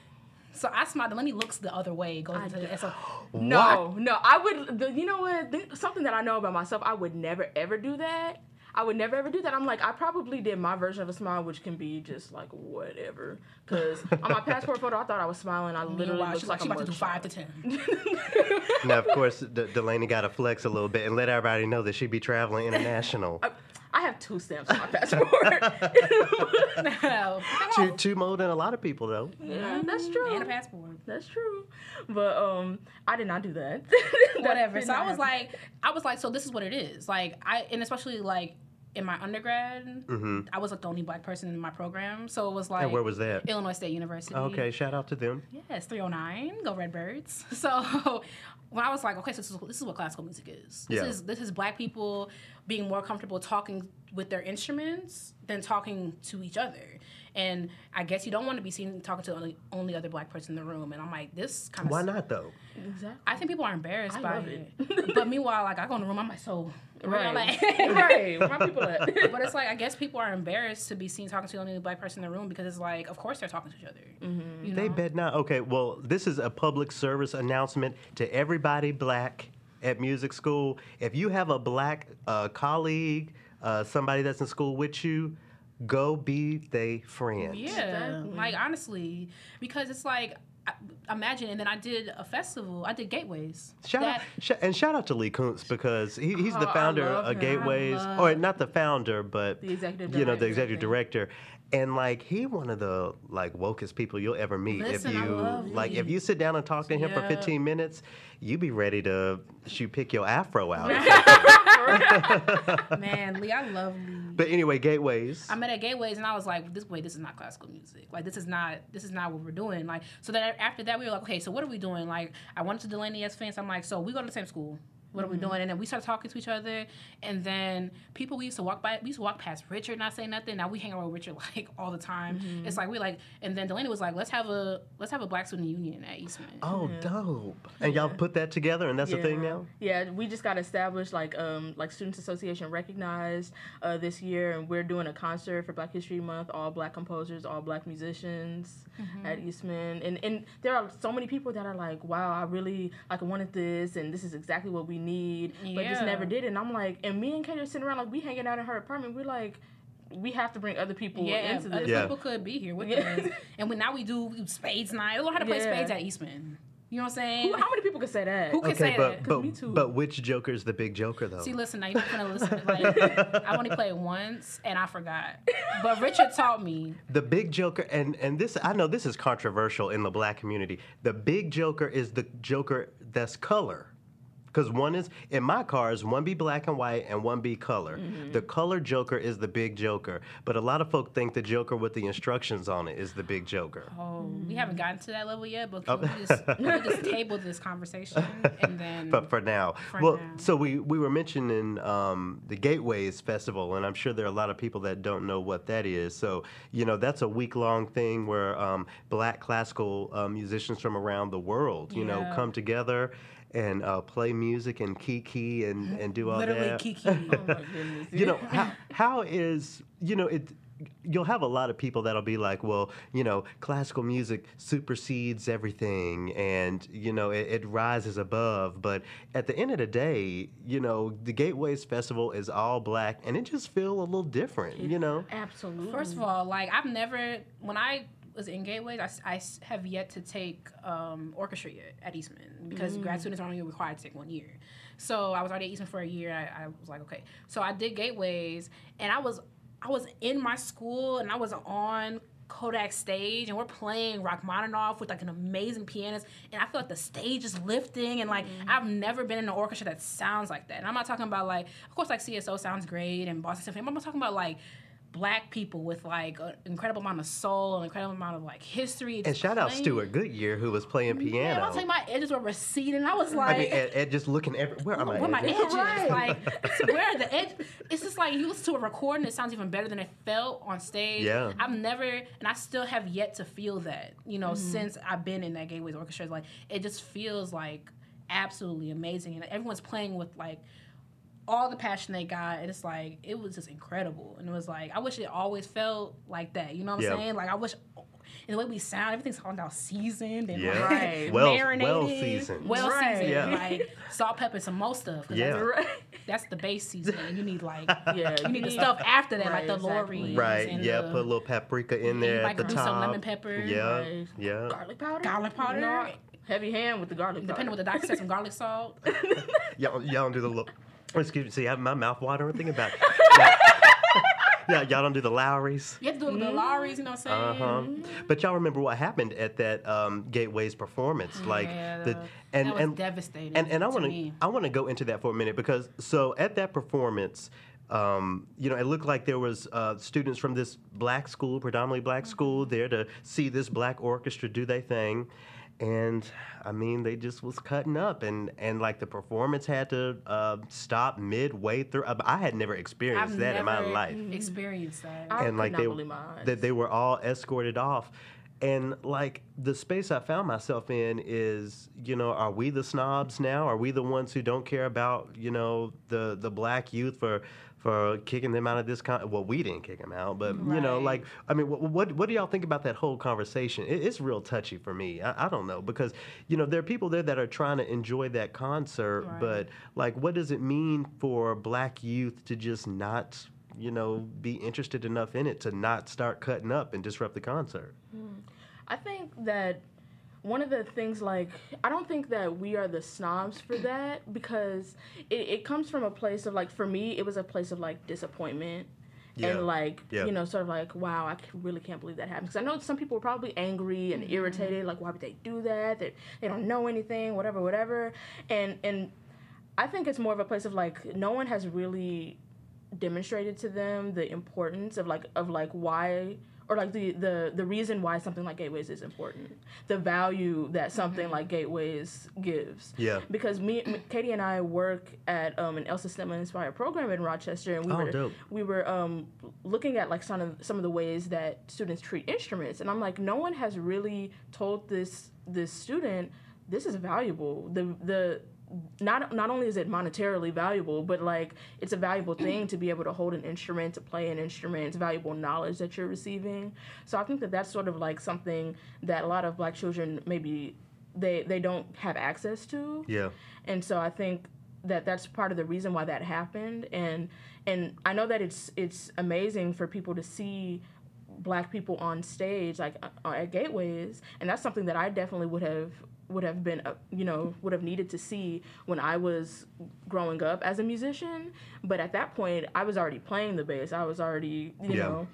I smile. Delaney looks the other way. Goes into the so *gasps* No, no, I would. The, you know what? Th- something that I know about myself, I would never ever do that. I would never ever do that. I'm like, I probably did my version of a smile, which can be just like whatever. Because on my *laughs* passport photo, I thought I was smiling. I literally Meanwhile, looked like, like, she's about to do five to ten. Now, of course, D- Delaney got to flex a little bit and let everybody know that she'd be traveling *laughs* international. I, I have two stamps on my passport. *laughs* *laughs* no. two, two more than a lot of people, though. yeah, that's true. And a passport. That's true. But um, I did not do that. *laughs* That whatever. So I was happen. like, I was like, so this is what it is. Like I, and especially like in my undergrad, mm-hmm. I was like the only black person in my program. So it was like And where was that? Illinois State University. Okay, shout out to them. Yes, 309. Go Redbirds. *laughs* So when I was like, okay, so this is, this is what classical music is. This Yeah. is this is black people being more comfortable talking with their instruments than talking to each other. And I guess you don't want to be seen talking to only, only other black person in the room. And I'm like, this kind of. Why not though? Exactly. I think people are embarrassed I by love it. it. *laughs* but meanwhile, like I go in the room, I'm like, so Right. y'all Right. at? *laughs* right. My people at? *laughs* but it's like I guess people are embarrassed to be seen talking to the only black person in the room because it's like, of course they're talking to each other. Mm-hmm. You They bet not. Okay, well, this is a public service announcement to everybody black at music school. If you have a black uh, colleague, uh, somebody that's in school with you, go be they friend. Yeah, Exactly. like honestly, because it's like I- imagine, and then I did a festival. I did Gateways. Shout out, sh- and shout out to Lee Koonce because he, he's Oh, the founder of him. Gateways, or not the founder, but The executive you know, the director, executive director. And like he one of the like wokest people you'll ever meet. Listen, if you love like, if you sit down and talk to him for 15 minutes, you be ready to shoot pick your afro out. *laughs* *laughs* man, Lee, I love Lee. but anyway, Gateways. I met at Gateways and I was like, this way, this is not classical music. Like this is not this is not what we're doing. Like so that after that we were like, okay, so what are we doing? Like I went to Delaney as fans. I'm like, so we go to the same school. What are we doing? And then we started talking to each other. And then people we used to walk by, we used to walk past Richard, not say nothing. Now we hang around with Richard *laughs* like all the time. It's like we like. And then Delaney was like, let's have a let's have a Black Student Union at Eastman. oh, dope! And y'all put that together, and that's the thing now. Yeah, we just got established like um like Students Association recognized uh, this year, and we're doing a concert for Black History Month. All black composers, all black musicians at Eastman, and and there are so many people that are like, wow, I really like wanted this, and this is exactly what we need, but just never did. it. And I'm like, and me and Kate are sitting around like we hanging out in her apartment. We're like. We have to bring other people Yeah, into other this. Yeah. people could be here with Yeah. us. And we, now we do spades night. I learned how to play Yeah. spades at Eastman. You know what I'm saying? Who, how many people could say that? Who can Okay, say but that? but me too. but which Joker's the big Joker though? See, listen, now you're gonna listen. *laughs* Like, I only played once and I forgot. But Richard taught me. The big joker, and and this I know this is controversial in the black community. The big joker is the joker that's color. Because one is in my cars, one be black and white and one be color. Mm-hmm. The color joker is the big joker, but a lot of folk think the joker with the instructions on it is the big joker. Oh, we haven't gotten to that level yet, but Oh. we just, we just table this conversation and then. *laughs* But for now, For well, now. so we we were mentioning um, the Gateways Festival, and I'm sure there are a lot of people that don't know what that is. So you know, that's a week long thing where um, black classical uh, musicians from around the world, you know, come together and uh, play music and kiki and *laughs* and do all Literally that. Kiki. *laughs* Oh my goodness. You know how how is you know it. You'll have a lot of people that'll be like, well, you know, classical music supersedes everything and, you know, it, it rises above. But at the end of the day, you know, the Gateways Festival is all black and it just feel a little different, you know? Absolutely. First of all, like I've never when I was in Gateways, I, I have yet to take um, orchestra yet at Eastman because grad students are only required to take one year. So I was already at Eastman for a year. I, I was like, okay. So I did Gateways, and I was I was in my school, and I was on Kodak stage, and we're playing Rachmaninoff with like an amazing pianist, and I feel like the stage is lifting, and like I've never been in an orchestra that sounds like that. And I'm not talking about like, of course, like CSO sounds great and Boston Symphony. I'm not talking about like black people with like an incredible amount of soul, an incredible amount of like history. And shout out. Stewart Goodyear who was playing piano. I'll tell you, my edges were receding. I was like, I mean, Ed, Ed just looking every, where are my where my edges? edges? Right. *laughs* Like, where are the edge? It's just like you listen to a recording, it sounds even better than it felt on stage. Yeah. I've never, and I still have yet to feel that. You know, mm-hmm. since I've been in that Gateways Orchestra, like it just feels like absolutely amazing, and everyone's playing with like all the passion they got. And it's like it was just incredible, and it was like I wish it always felt like that. You know what I'm Yeah. saying? Like I wish. And the way we sound, everything's all now seasoned and Yeah. like Well- marinated, well seasoned. well Right. seasoned, Yeah. like salt, pepper, some more stuff. 'cause Yeah. that's, Right. that's the base seasoning. You need like *laughs* Yeah. you need the stuff after that, like the exactly. Lawry's Right, and yeah, the put a little paprika in you there might at the top. some lemon pepper. Yeah, Right. yeah. garlic powder. Garlic powder. You heavy hand with the garlic depending powder. what the doctor said, some garlic salt. *laughs* Y'all, y'all don't do the little. Excuse me. See, I have my mouth watering thinking about. it. *laughs* yeah, y'all don't do the Lawry's. You have to do the Lawry's, you know what I'm saying? Uh-huh. But y'all remember what happened at that um, Gateways performance? Like Yeah, the the- and that was and devastating And and I want to. I want to go into that for a minute because so at that performance. Um, you know, it looked like there was uh, students from this black school, predominantly black Mm-hmm. school, there to see this black orchestra do their thing, and I mean they just was cutting up and and like the performance had to uh, stop midway through. Uh, I had never experienced I've that in my life. Experienced that. I and could like not they believe that they were all escorted off and like the space i found myself in is you know are we the snobs now are we the ones who don't care about you know the the black youth for for kicking them out of this con well we didn't kick them out but you know like i mean what, what what do y'all think about that whole conversation? It, it's real touchy for me. I, I don't know because you know there are people there that are trying to enjoy that concert Right. but like what does it mean for black youth to just not you know be interested enough in it to not start cutting up and disrupt the concert? Hmm. I think that one of the things like I don't think that we are the snobs for that because it, it comes from a place of like for me it was a place of like disappointment. Yeah. and like Yeah. you know sort of like wow i really can't believe that happened. Because I know some people were probably angry and mm-hmm. irritated like why would they do that? They, they don't know anything whatever whatever. And and I think it's more of a place of like no one has really demonstrated to them the importance of like of like why or like the the the reason why something like gateways is important the value that something like gateways gives Yeah. because me, me katie and i work at um, an el sistema inspired program in rochester and we Oh, were dope. we were um, looking at like some of some of the ways that students treat instruments and i'm like no one has really told this this student this is valuable the the not not only is it monetarily valuable, but like it's a valuable *clears throat* thing to be able to hold an instrument, to play an instrument. It's valuable knowledge that you're receiving. So I think that that's sort of like something that a lot of black children maybe they they don't have access to. yeah And so I think that that's part of the reason why that happened. And and I know that it's it's amazing for people to see black people on stage like uh, at gateways and that's something that i definitely would have would have been uh, you know would have needed to see when i was growing up as a musician. But at that point i was already playing the bass. I was already you Yeah. know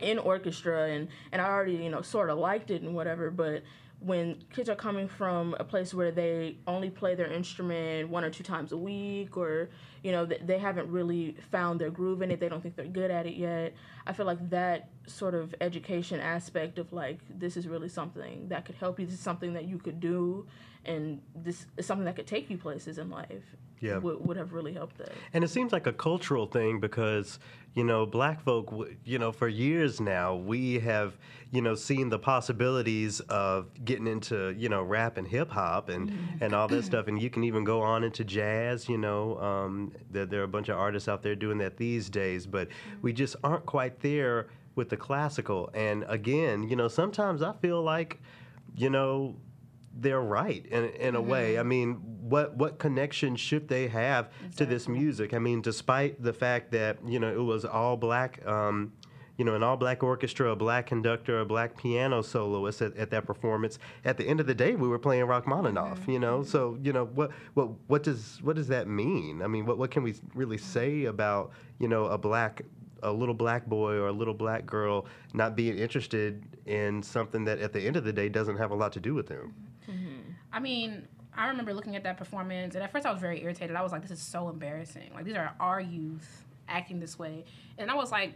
in orchestra and and I already you know sort of liked it and whatever. But when kids are coming from a place where they only play their instrument one or two times a week or you know th- they haven't really found their groove in it they don't think they're good at it yet I feel like that sort of education aspect of like this is really something that could help you this is something that you could do and this is something that could take you places in life Yeah. would, would have really helped that And it seems like a cultural thing because, you know, black folk, you know, for years now, we have, you know, seen the possibilities of getting into, you know, rap and hip hop and, and all this stuff. And you can even go on into jazz, you know, um, there, there are a bunch of artists out there doing that these days, but we just aren't quite there with the classical. And again, you know, sometimes I feel like, you know, they're right in, in a way. I mean, what what connection should they have to this music? I mean, despite the fact that you know it was all black, um, you know, an all black orchestra, a black conductor, a black piano soloist at, at that performance. At the end of the day, we were playing Rachmaninoff. You know, so you know what what what does what does that mean? I mean, what what can we really say about you know a black a little black boy or a little black girl not being interested in something that at the end of the day doesn't have a lot to do with them. I mean, I remember looking at that performance, and at first I was very irritated. I was like, "This is so embarrassing! Like these are our youth acting this way," and I was like,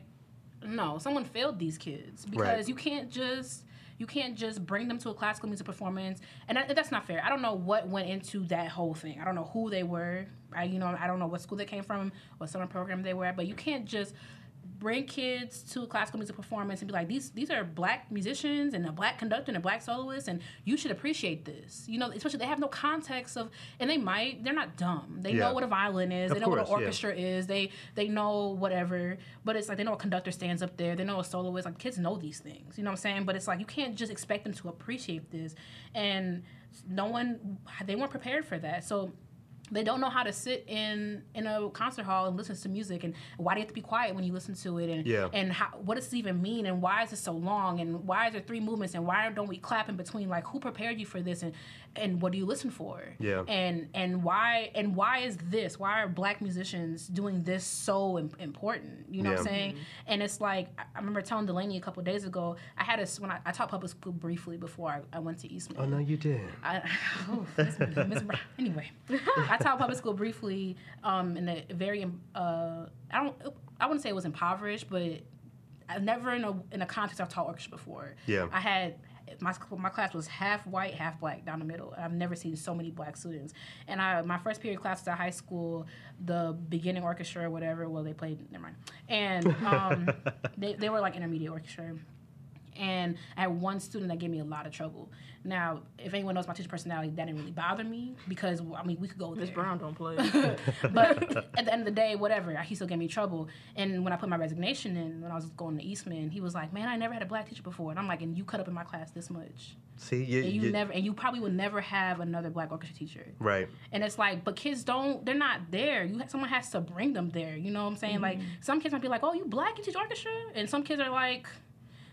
"No, someone failed these kids because Right. you can't just." You can't just bring them to a classical music performance, and that, that's not fair. I don't know what went into that whole thing. I don't know who they were. I, you know, I don't know what school they came from, what summer program they were at. But you can't just bring kids to a classical music performance and be like, these these are black musicians and a black conductor and a black soloist, and you should appreciate this. You know, especially they have no context of, and they might, they're not dumb. They Yeah. know what a violin is, Of they know what course, an yeah. orchestra is, they they know whatever. But it's like they know a conductor stands up there, they know a soloist. Like kids know these things. You know what I'm saying? But it's like you can't just expect them to appreciate this, and no one they weren't prepared for that. So they don't know how to sit in in a concert hall and listen to music and why do you have to be quiet when you listen to it and Yeah. and how, what does this even mean and why is it so long and why is there three movements and why don't we clap in between like who prepared you for this and and what do you listen for Yeah. and and why and why is this why are black musicians doing this so im- important you know what i'm Yeah. saying and it's like I- remember telling delaney a couple of days ago i had a when i, I taught public school briefly before i, I went to eastman Oh no, you did. I, oh, Miss- Miss anyway, *laughs* I taught public school briefly um, in a very uh, I don't I wouldn't say it was impoverished, but I've never in a in a context I've taught orchestra before. Yeah. I had my my class was half white, half black down the middle. I've never seen so many black students. And I my first period class at high school, the beginning orchestra or whatever. Well, they played. Never mind. And um, *laughs* they they were like intermediate orchestra. And I had one student that gave me a lot of trouble. Now, if anyone knows my teacher personality, that didn't really bother me because I mean we could go Miss there. Brown don't play. *laughs* but at the end of the day, whatever, he still gave me trouble. And when I put my resignation in, when I was going to Eastman, he was like, "Man, I never had a black teacher before." And I'm like, "And you cut up in my class this much, See, you, and you, you- never, and you probably would never have another black orchestra teacher." right. And it's like, but kids don't, they're not there. You, someone has to bring them there. You know what I'm saying? Mm-hmm. Like some kids might be like, "Oh, you black, you teach orchestra," and some kids are like.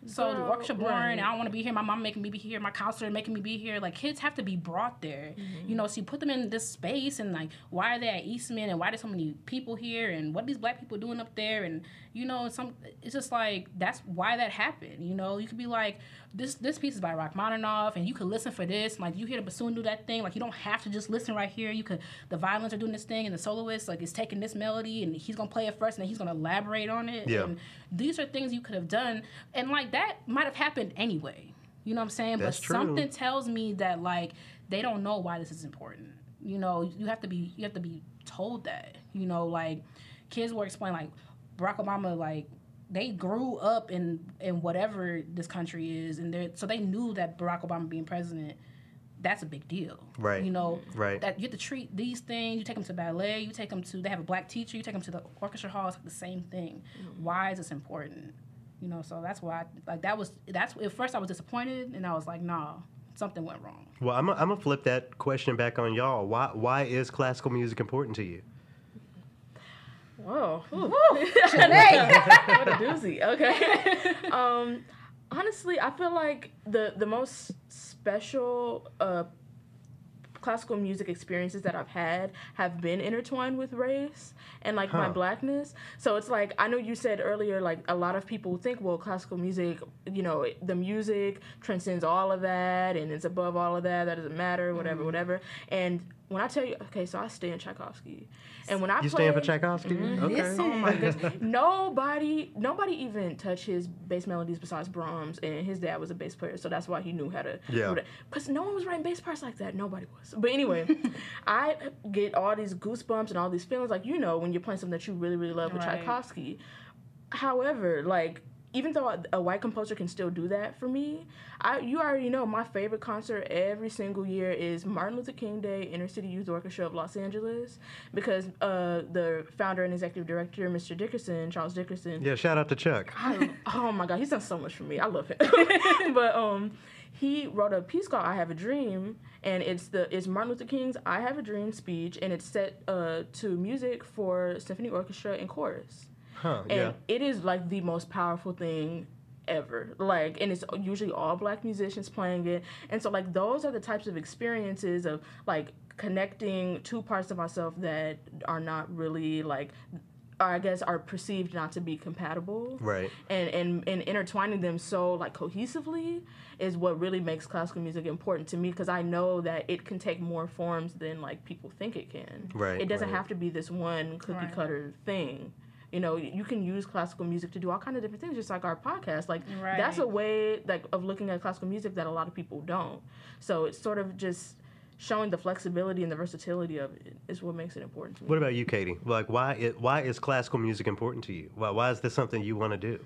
So the Girl, orchestra boring. right. I don't want to be here. My mom making me be here. My counselor making me be here. Like kids have to be brought there. Mm-hmm. You know, so you put them in this space and like, why are they at Eastman and why there's so many people here and what these black people doing up there and you know, some it's just like that's why that happened. You know, you could be like, this this piece is by Rachmaninoff and you could listen for this. Like you hear the bassoon do that thing. Like you don't have to just listen right here. You could the violins are doing this thing and the soloist like is taking this melody and he's gonna play it first and then he's gonna elaborate on it. Yeah. And these are things you could have done and like that might have happened anyway you know what i'm saying That's but true. something tells me that like they don't know why this is important you know you have to be you have to be told that you know like kids were explaining like barack obama like they grew up in in whatever this country is and they so they knew that barack obama being president that's a big deal Right. you know Right. that you have to treat these things you take them to ballet you take them to they have a black teacher you take them to the orchestra hall it's like the same thing mm-hmm. why is this important you know so that's why I, like that was that's at first i was disappointed and i was like nah something went wrong Well, I'm gonna flip that question back on y'all. Why why is classical music important to you? Whoa. Ooh. *laughs* what a doozy. Okay. *laughs* um, honestly, I feel like the the most special uh, classical music experiences that I've had have been intertwined with race and like my blackness. So it's like I know you said earlier like a lot of people think well classical music, you know, the music transcends all of that and it's above all of that. That doesn't matter, whatever, whatever. And when I tell you, okay, so I stay in Tchaikovsky, and when I You play, stand for Tchaikovsky? Mm-hmm. Okay. Oh my goodness. *laughs* Nobody nobody even touched his bass melodies besides Brahms and his dad was a bass player, so that's why he knew how to Yeah. Because no one was writing bass parts like that. Nobody was. But anyway, *laughs* I get all these goosebumps and all these feelings like you know when you're playing something that you really, really love with Tchaikovsky. However, like even though a, a white composer can still do that for me, I you already know my favorite concert every single year is Martin Luther King Day Inner City Youth Orchestra of Los Angeles because uh, the founder and executive director Mr. Dickerson, Charles Dickerson, Yeah, shout out to Chuck. I, oh my god, he's done so much for me. I love him. *laughs* but um, he wrote a piece called "I Have a Dream," and it's the it's Martin Luther King's "I Have a Dream" speech, and it's set uh, to music for symphony orchestra and chorus. Huh, And yeah. it is like the most powerful thing ever. Like, and it's usually all black musicians playing it. And so, like, those are the types of experiences of like connecting two parts of myself that are not really like, or I guess are perceived not to be compatible Right. and, and and intertwining them so like cohesively is what really makes classical music important to me because I know that it can take more forms than like people think it can. Right, It doesn't right. have to be this one cookie Right. cutter thing. You know, you can use classical music to do all kind of different things, just like our podcast. Like that's a way like of looking at classical music that a lot of people don't. So it's sort of just showing the flexibility and the versatility of it is what makes it important to me. What about you, Katie? Like, why it, why is classical music important to you? Why, why is this something you want to do?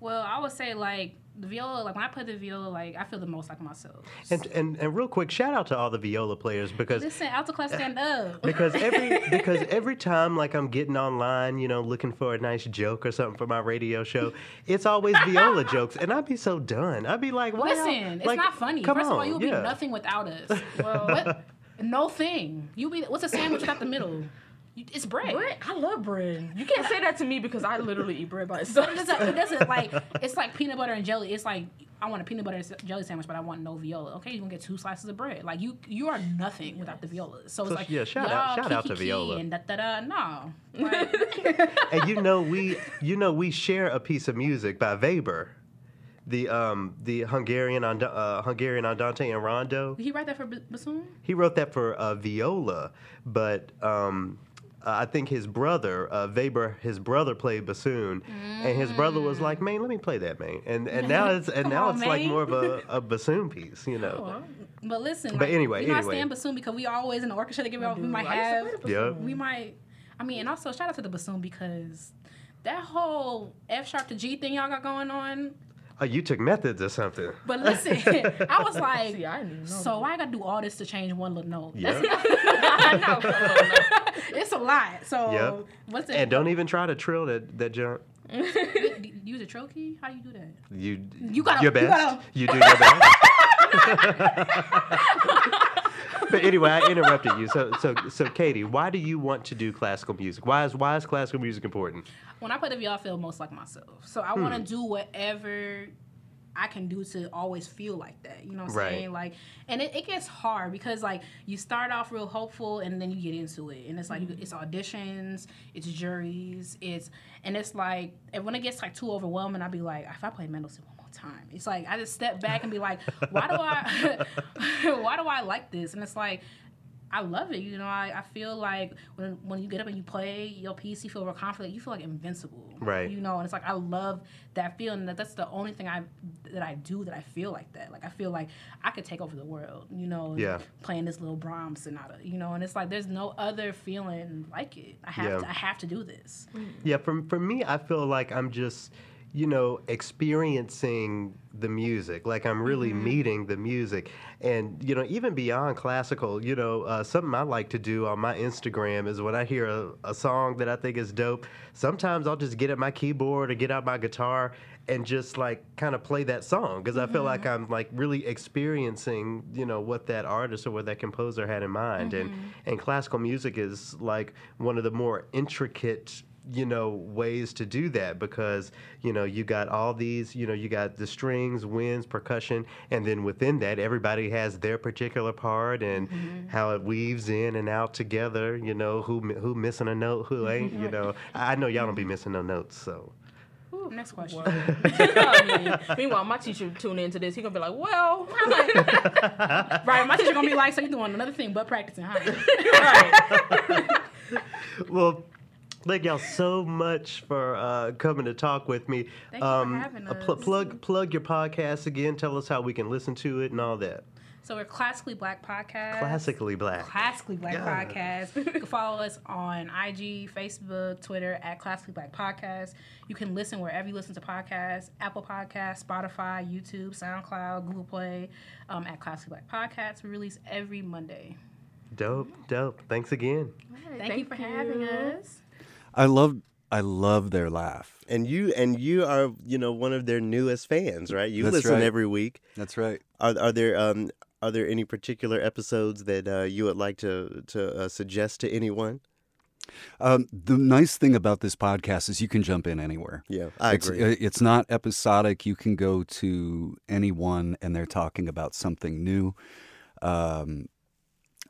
well i would say like the viola like when i play the viola like i feel the most like myself And, and and real quick, shout out to all the viola players because listen alto class stand up *laughs* because every because every time like I'm getting online, you know, looking for a nice joke or something for my radio show, it's always viola *laughs* jokes, and I'd be so done. I'd be like, y'all- Listen, it's like, not funny. Come First on, of all, you'll yeah. be nothing without us. *laughs* What? No thing. You be what's a sandwich without the middle? You, it's bread. Bread? I love bread. You can't say that to me because I literally eat bread by itself. It doesn't, it doesn't like it's like peanut butter and jelly. It's like I want a peanut butter and jelly sandwich, but I want no viola. Okay, you're gonna get two slices of bread. Like you, you are nothing without the viola. So it's like yeah, shout out- y'all shout out to kiki viola. and da da da. No, like, *laughs* and you know we you know we share a piece of music by Weber, the um the Hungarian and uh, Hungarian andante and rondo. did he write that for B- bassoon? He wrote that for uh, viola, but um, I think his brother uh, Weber, his brother played bassoon, and his brother was like, "Man, let me play that, man." And and *laughs* now it's and now on, it's like more of a, *laughs* a bassoon piece, you know. Well, But listen, But like, anyway, you know, anyway. I stand bassoon because we always in the orchestra together. We Dude, might I used have, Yeah. we might. I mean, and also shout out to the bassoon because that whole F sharp to G thing y'all got going on. Oh, you took methods or something. But listen, *laughs* I was like, See, I didn't even know. so why I gotta do all this to change one little note? Yeah. *laughs* I know. *laughs* it's a lot. So Yep. what's it? And don't even try to trill that that jump. use a trill key? How do you do that? You You gotta- your you best. gotta- You, do your best. But anyway, I interrupted you. So so so Katie, why do you want to do classical music? Why is why is classical music important? when I play the viol, I feel most like myself. So I want to hmm. do whatever I can do to always feel like that. You know what I'm Right. saying? Like, and it, it gets hard because like you start off real hopeful and then you get into it, and it's like hmm. it's auditions, it's juries, it's and it's like and when it gets like too overwhelming, I'll be like, ah, if I play Mendelssohn time, it's like I just step back and be like, why do I, *laughs* why do I like this? And it's like. I love it. You know, I, I feel like when when you get up and you play your piece, you feel real confident. You feel like invincible. Right. You know, and it's like I love that feeling. That that's the only thing I that I do that I feel like that. Like I feel like I could take over the world. You know. Yeah. Playing this little Brahms sonata. You know, and it's like there's no other feeling like it. I have Yeah. to I have to do this. Yeah, for for me, I feel like I'm just, you know, experiencing the music. Like I'm really mm-hmm. meeting the music, and you know, even beyond classical, you know, uh, something I like to do on my Instagram is when I hear a, a song that I think is dope. Sometimes I'll just get at my keyboard or get out my guitar and just like kind of play that song because I feel like mm-hmm. I'm like really experiencing, you know, what that artist or what that composer had in mind. And mm-hmm. and classical music is like one of the more intricate you know ways to do that because you know you got all these you know you got the strings winds percussion and then within that everybody has their particular part and mm-hmm. how it weaves in and out together you know who who missing a note who *laughs* ain't you know i I know y'all don't be missing no notes so Next question. *laughs* Oh, I mean, meanwhile, my teacher tune into this. He gonna be like, "Well, *laughs* I'm like, right. My teacher gonna be like, so you doing another thing but practicing, huh? right." well thank y'all so much for uh, coming to talk with me Thank you for having uh, pl- us. plug plug your podcast again tell us how we can listen to it and all that So we're classically black podcast. classically black Classically Black Yeah. Podcast. *laughs* You can follow us on IG, Facebook, Twitter at Classically Black Podcast. You can listen wherever you listen to podcasts Apple Podcasts, Spotify, YouTube, SoundCloud, Google Play um, at Classically Black Podcast. We release every Monday. dope dope thanks again Thank, you for having us. I love I love their laugh. And you and you are you know one of their newest fans, right? You That's listen right. every week. That's right. Are are there um are there any particular episodes that uh, you would like to to uh, suggest to anyone? Um, the nice thing about this podcast is you can jump in anywhere. Yeah, I it's, agree. uh, It's not episodic. You can go to anyone and they're talking about something new. Um,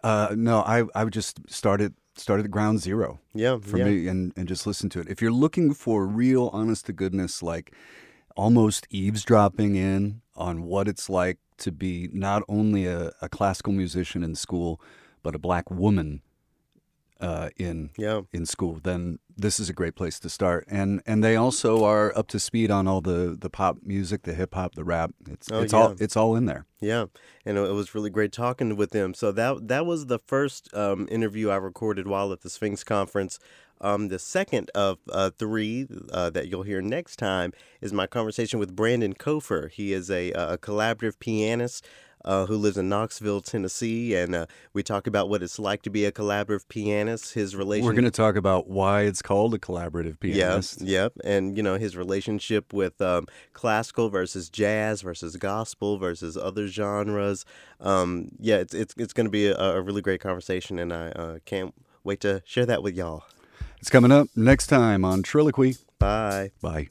uh, no, I I just started started at ground zero yeah, for yeah. me and and just listen to it. If you're looking for real, honest to goodness, like almost eavesdropping in on what it's like to be not only a, a classical musician in school, but a black woman uh, in Yeah. in school, then this is a great place to start. And and they also are up to speed on all the, the pop music, the hip hop, the rap. It's Oh, it's all it's all in there. Yeah, and it was really great talking with them. So that that was the first um, interview I recorded while at the Sphinx conference. Um, the second of uh, three uh, that you'll hear next time is my conversation with Brandon Kofer. He is a, a collaborative pianist uh, who lives in Knoxville, Tennessee, and uh, we talk about what it's like to be a collaborative pianist. His relationship. We're going to talk about why it's called a collaborative pianist. Yep, yep, and you know his relationship with um, classical versus jazz versus gospel versus other genres. Um, yeah, it's it's it's going to be a, a really great conversation, and I uh, can't wait to share that with y'all. It's coming up next time on Triloquy. Bye. Bye.